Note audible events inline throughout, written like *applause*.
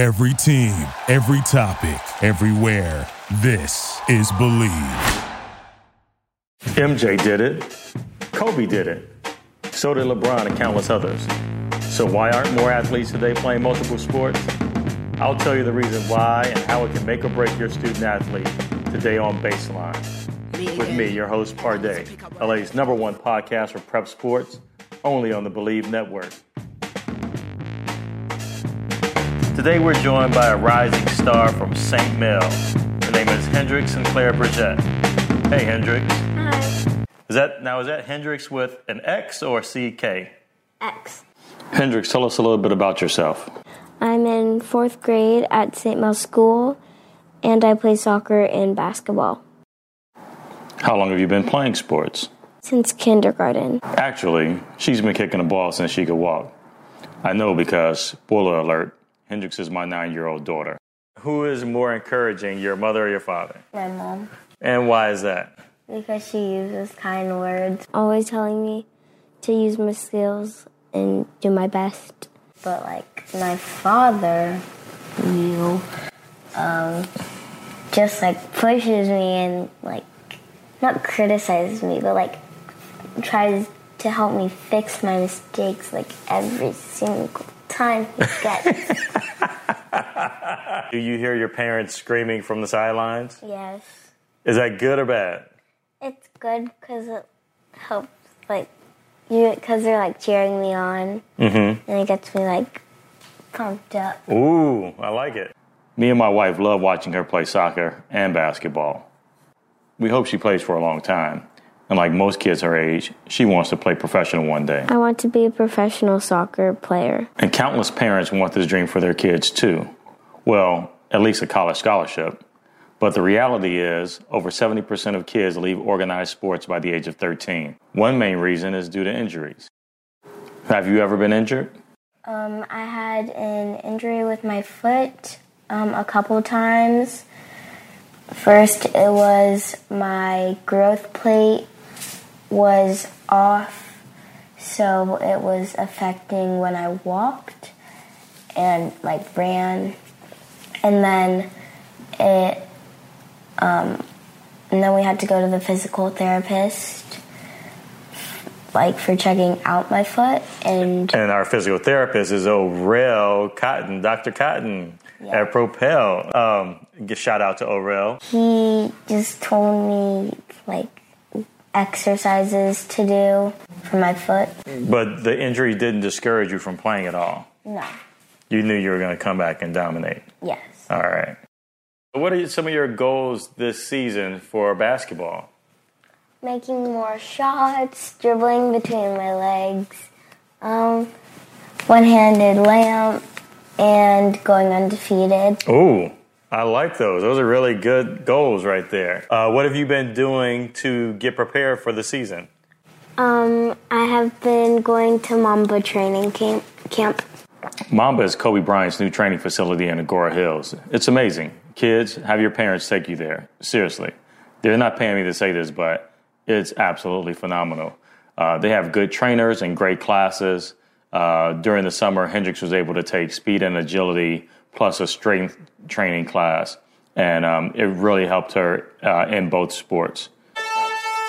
Every team, every topic, everywhere. This is Bleav. MJ did it. Kobe did it. So did LeBron and countless others. So why aren't more athletes today playing multiple sports? I'll tell you the reason why and how it can make or break your student athlete today on Baseline. With me, your host, Parday, LA's number one podcast for prep sports, only on the Bleav Network. Today we're joined by a rising star from St. Mel. Her name is Hendrix Sinclair Bridgette. Hey Hendrix. Hi. Is that now is that Hendrix with an X or CK? X. Hendrix, tell us a little bit about yourself. I'm in fourth grade at St. Mel School, and I play soccer and basketball How long have you been playing sports? since kindergarten. Actually, she's been kicking a ball since she could walk. I know because, spoiler alert, Hendrix is my nine year old daughter. Who is more encouraging, your mother or your father? My mom. And why is that? Because she uses kind words, always telling me to use my skills and do my best. But like my father, you, um, just like pushes me and like not criticizes me, but like tries to help me fix my mistakes like every single time he gets. *laughs* Do you hear your parents screaming from the sidelines? yes, Is that good or bad? it's good because it helps like you because they're like cheering me on Mm-hmm. and it gets me like pumped up. Ooh, I like it. Me and my wife love watching her play soccer and basketball. We hope she plays for a long time. And like most kids her age, she wants to play professional one day. I want to be a professional soccer player. And countless parents want this dream for their kids too. Well, at least a college scholarship. But the reality is, over 70% of kids leave organized sports by the age of 13. One main reason is due to injuries. Have you ever been injured? Um, I had an injury with my foot um, a couple times. First, it was my growth plate was off, so it was affecting when I walked and like ran, and then it, um, and then we had to go to the physical therapist, like for checking out my foot and. And our physical therapist is Orel Cotton, Dr. Cotton Yeah. at Propel. Um, give shout out to Orel. he just told me like exercises to do for my foot. But the injury didn't discourage you from playing at all. No. You knew you were going to come back and dominate. Yes. All right. What are some of your goals this season for basketball? Making more shots, dribbling between my legs, um, one-handed layup, and going undefeated. Ooh, I like those. Those are really good goals right there. Uh, what have you been doing to get prepared for the season? Um, I have been going to Mamba training camp. Camp. Mamba is Kobe Bryant's new training facility in Agoura Hills. It's amazing. Kids, have your parents take you there. Seriously. They're not paying me to say this, but it's absolutely phenomenal. Uh, they have good trainers and great classes. Uh, during the summer, Hendrix was able to take speed and agility plus a strength training class, and um, it really helped her uh, in both sports.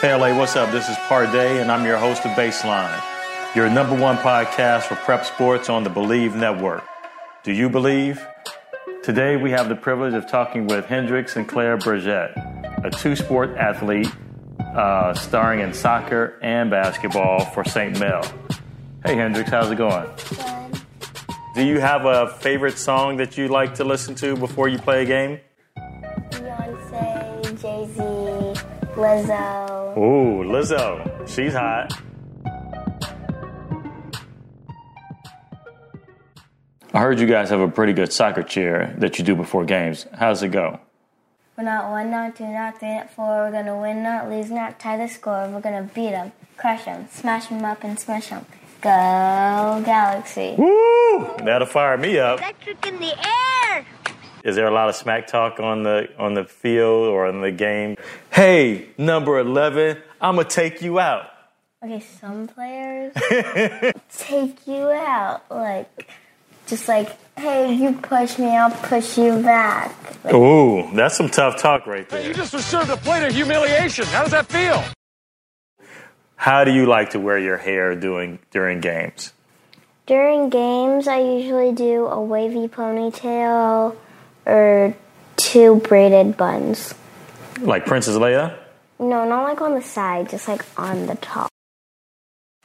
Hey LA, what's up? This is Parday, and I'm your host of Baseline, your number one podcast for prep sports on the Bleav Network. Do you believe? Today we have the privilege of talking with Hendrix Sinclair Bridgette, a two sport athlete uh, starring in soccer and basketball for St. Mel. Hey Hendrix, how's it going? Do you have a favorite song that you like to listen to before you play a game? Beyonce, Jay Z, Lizzo. Ooh, Lizzo. She's hot. I heard you guys have a pretty good soccer cheer that you do before games. How's it go? We're not one, not two, not three, not four. We're gonna win, not lose, not tie the score. We're gonna beat them, crush them, smash them up, and smash them. Go Galaxy! Woo! That'll fire me up. Electric in the air! Is there a lot of smack talk on the on the field or in the game? Hey, number eleven, I'm gonna take you out. Okay, some players *laughs* take you out, like just like, hey, you push me, I'll push you back. Like, Ooh, that's some tough talk right there. You just was served a plate of humiliation. How does that feel? How do you like to wear your hair doing during games? During games, I usually do a wavy ponytail or two braided buns. Like Princess Leia? No, not like on the side, just like on the top.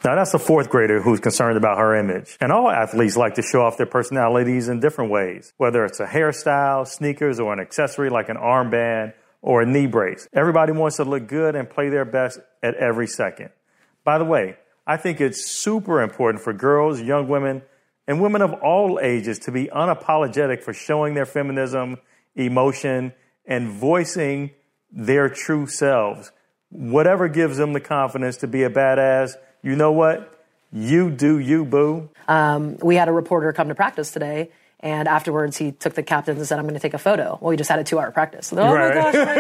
Now, that's a fourth grader who's concerned about her image. And all athletes like to show off their personalities in different ways, whether it's a hairstyle, sneakers, or an accessory like an armband or a knee brace. Everybody wants to look good and play their best at every second. By the way, I think it's super important for girls, young women, and women of all ages to be unapologetic for showing their feminism, emotion, and voicing their true selves. Whatever gives them the confidence to be a badass, you know what? You do you, boo. Um, we had a reporter come to practice today, and afterwards he took the captains and said, "I'm going to take a photo." Well, we just had a two-hour practice. So oh Right. my gosh, oh my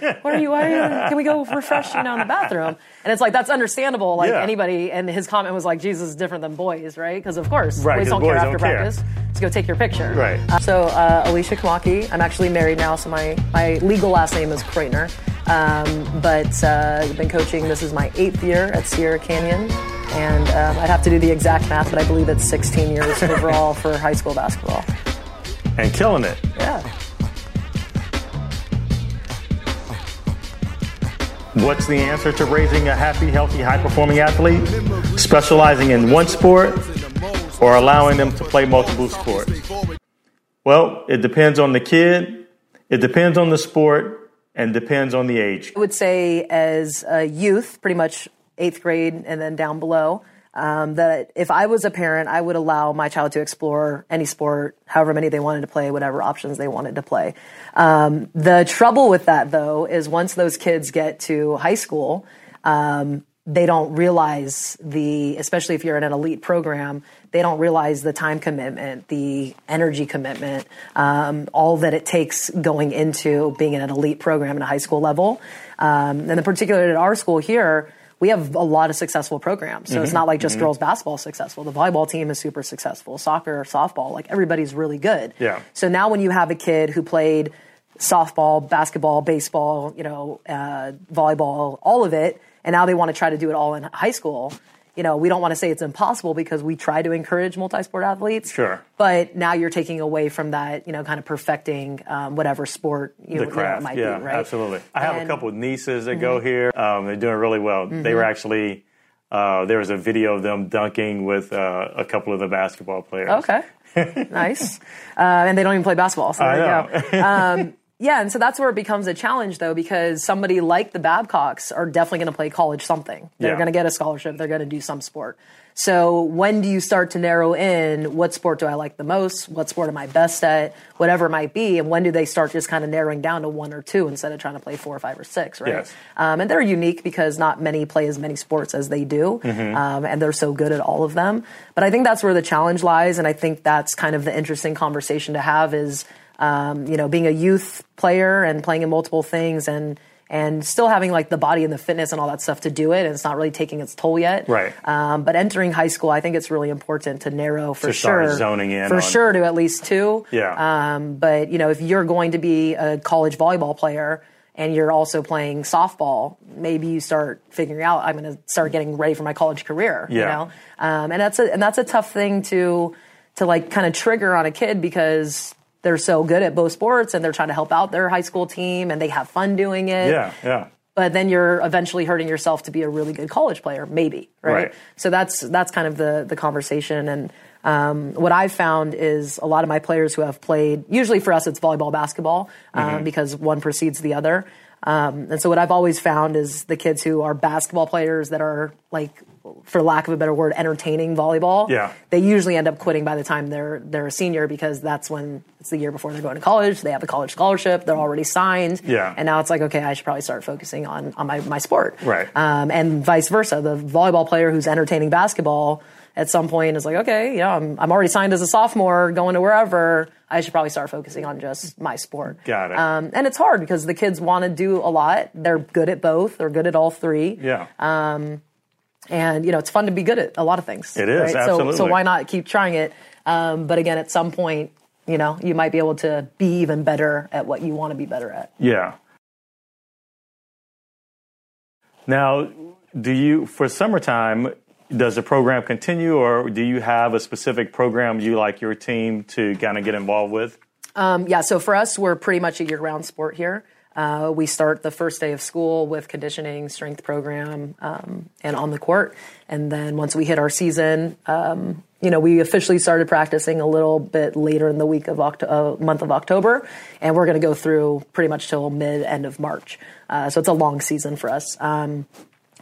gosh, what are you? Why are you? Can we go refresh? You know, in the bathroom? And it's like that's understandable. Like Yeah. anybody, and his comment was like, "Jesus is different than boys, right?" Because of course, Right, boys don't boys care don't after care. practice. Let's go take your picture. Right. Uh, so uh, Alicia Kamaki. I'm actually married now, so my my legal last name is Kreutner. Um, but uh, I've been coaching. This is my eighth year at Sierra Canyon, and um, I'd have to do the exact math, but I believe it's 16 years *laughs* overall for high school basketball. And killing it. Yeah. What's the answer to raising a happy, healthy, high performing athlete? Specializing in one sport or allowing them to play multiple sports? Well, it depends on the kid, it depends on the sport, and depends on the age. I would say as a youth, pretty much eighth grade and then down below, um, that if I was a parent, I would allow my child to explore any sport, however many they wanted to play, whatever options they wanted to play. Um, the trouble with that, though, is once those kids get to high school, um, they don't realize the, especially if you're in an elite program, they don't realize the time commitment, the energy commitment, um, all that it takes going into being in an elite program at a high school level. Um, and in particular at our school here, we have a lot of successful programs. So it's not like just girls basketball is successful. The volleyball team is super successful. Soccer, softball, like everybody's really good. Yeah. So now when you have a kid who played softball, basketball, baseball, you know, uh, volleyball, all of it, and now they want to try to do it all in high school. You know, we don't want to say it's impossible because we try to encourage multi-sport athletes. Sure. But now you're taking away from that, you know, kind of perfecting um, whatever sport you The know, craft, it might yeah, be, right? absolutely. I have a couple of nieces that go here. Um, they're doing really well. They were actually uh, there was a video of them dunking with uh, a couple of the basketball players. Okay. *laughs* nice. Uh, and they don't even play basketball, so I there you know. go. Um, *laughs* yeah, and so that's where it becomes a challenge, though, because somebody like the Babcocks are definitely going to play college something. They're Yeah. going to get a scholarship. They're going to do some sport. So when do you start to narrow in what sport do I like the most? What sport am I best at? Whatever it might be. And when do they start just kind of narrowing down to one or two instead of trying to play four or five or six, right? Yes. Um, and they're unique because not many play as many sports as they do, Mm-hmm. um, and they're so good at all of them. But I think that's where the challenge lies, and I think that's kind of the interesting conversation to have is, um, you know, being a youth player and playing in multiple things and and still having like the body and the fitness and all that stuff to do it, and it's not really taking its toll yet. Right. Um, but entering high school, I think it's really important to narrow for To start sure, zoning in for on- sure to at least two. Yeah. Um, but you know, if you're going to be a college volleyball player and you're also playing softball, maybe you start figuring out I'm going to start getting ready for my college career. You Yeah. know, um, and that's a and that's a tough thing to to like kind of trigger on a kid because they're so good at both sports and they're trying to help out their high school team and they have fun doing it Yeah, yeah. but then you're eventually hurting yourself to be a really good college player, maybe, right? Right. So that's that's kind of the the conversation. And um, what I've found is a lot of my players who have played, usually for us it's volleyball, basketball, um, because one precedes the other. Um, and so what I've always found is the kids who are basketball players that are like, for lack of a better word, entertaining volleyball. Yeah. They usually end up quitting by the time they're they're a senior because that's when it's the year before they're going to college. They have a college scholarship. They're already signed. Yeah. And now it's like, okay, I should probably start focusing on on my, my sport. Right. Um, and vice versa. The volleyball player who's entertaining basketball at some point is like, okay, yeah, I'm, I'm already signed as a sophomore going to wherever. I should probably start focusing on just my sport. Got it. Um, and it's hard because the kids want to do a lot. They're good at both. They're good at all three. Yeah. And you know, it's fun to be good at a lot of things. It is, right? So, so why not keep trying it? Um, but again, at some point, you know, you might be able to be even better at what you want to be better at. Yeah. Now, do you for summertime? Does the program continue, or do you have a specific program you like your team to kind of get involved with? Um, yeah, so for us, we're pretty much a year round sport here. Uh, we start the first day of school with conditioning, strength program, um, and on the court. And then once we hit our season, um, you know, we officially started practicing a little bit later in the week of Octo- uh, month of October, and we're going to go through pretty much till mid end of March. Uh, so it's a long season for us. Um,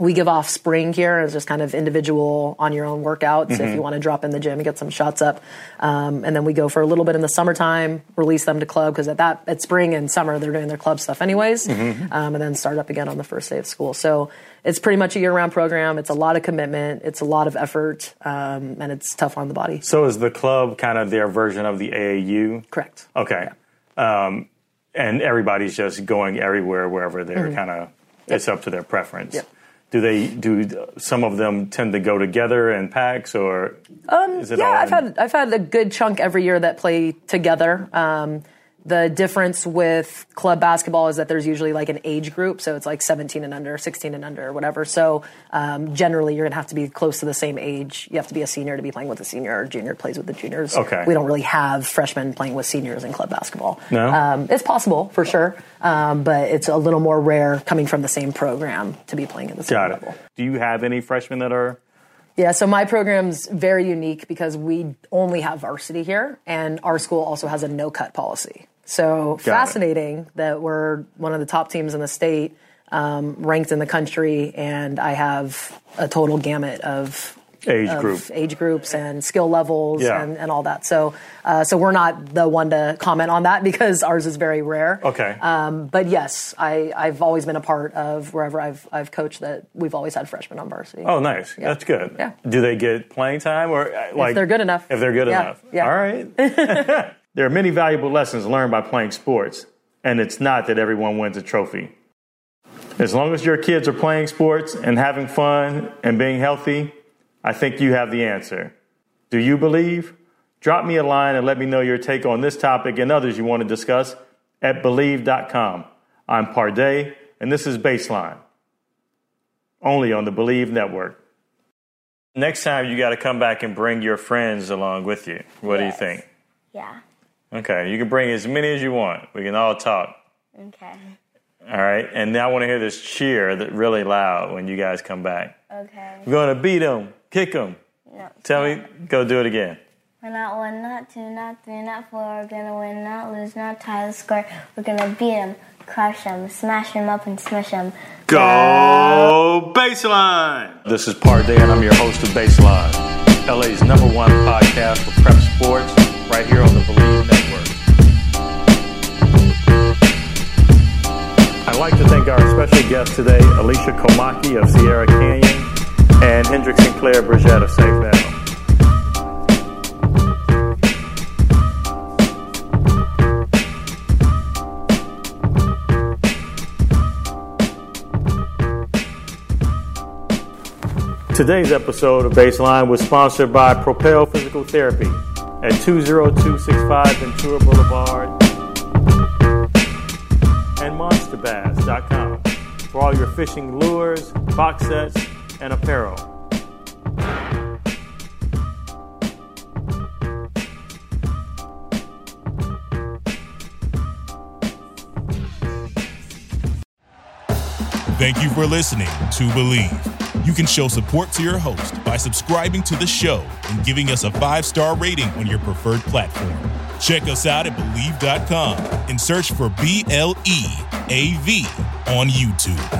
we give off spring here as just kind of individual on your own workouts. Mm-hmm. if you want to drop in the gym and get some shots up um, and then we go for a little bit in the summertime release them to club because at that at spring and summer they're doing their club stuff anyways mm-hmm. um, and then start up again on the first day of school. So it's pretty much a year-round program. It's a lot of commitment. It's a lot of effort um, and it's tough on the body. So is the club kind of their version of the aau correct. Okay. Yeah. Um, and everybody's just going everywhere wherever they're mm-hmm. kind of it's up to their preference. Yep do they do some of them tend to go together in packs or um, yeah i've had i've had a good chunk every year that play together. Um, the difference with club basketball is that there's usually like an age group, so it's like 17 and under, 16 and under, or whatever. So um, generally, you're going to have to be close to the same age. You have to be a senior to be playing with a senior, or junior plays with the juniors. Okay. We don't really have freshmen playing with seniors in club basketball. No. Um, it's possible for sure, um, but it's a little more rare coming from the same program to be playing at the same Got level. It. Do you have any freshmen that are? Yeah, so my program's very unique because we only have varsity here, and our school also has a no cut policy. So Got fascinating it. that we're one of the top teams in the state, um, ranked in the country, and I have a total gamut of age of group, age groups, and skill levels, yeah. and, and all that. So, uh, so we're not the one to comment on that *laughs* because ours is very rare. Okay. Um, but yes, I, I've always been a part of wherever I've I've coached that we've always had freshmen on varsity. Oh, nice. Yeah. That's good. Yeah. Do they get playing time or uh, like if they're good enough? If they're good yeah. enough. Yeah. All right. *laughs* There are many valuable lessons learned by playing sports, and it's not that everyone wins a trophy. As long as your kids are playing sports and having fun and being healthy, I think you have the answer. Do you believe? Drop me a line and let me know your take on this topic and others you want to discuss at Bleav.com. I'm Parday, and this is Baseline, only on the Bleav Network. Next time, you got to come back and bring your friends along with you. What yes. do you think? Yeah. Okay, you can bring as many as you want. We can all talk. Okay. All right, and now I want to hear this cheer that really loud when you guys come back. Okay. We're gonna beat them, kick them. No. Tell me, go do it again. We're not one, not two, not three, not four. We're gonna win, not lose, not tie the score. We're gonna beat them, crush them, smash them up, and smush them. Go Baseline! This is Parday, and I'm your host of Baseline, LA's number one podcast for prep sports right here on the Bleav like to thank our special guests today, Alicia Komaki of Sierra Canyon and Hendrix Sinclair Bridgette of Safe. Today's episode of Baseline was sponsored by Propel Physical Therapy at 20265 Ventura Boulevard for all your fishing lures, box sets, and apparel. Thank you for listening to Bleav. You can show support to your host by subscribing to the show and giving us a five star rating on your preferred platform. Check us out at Bleav.com and search for B L E A V on YouTube.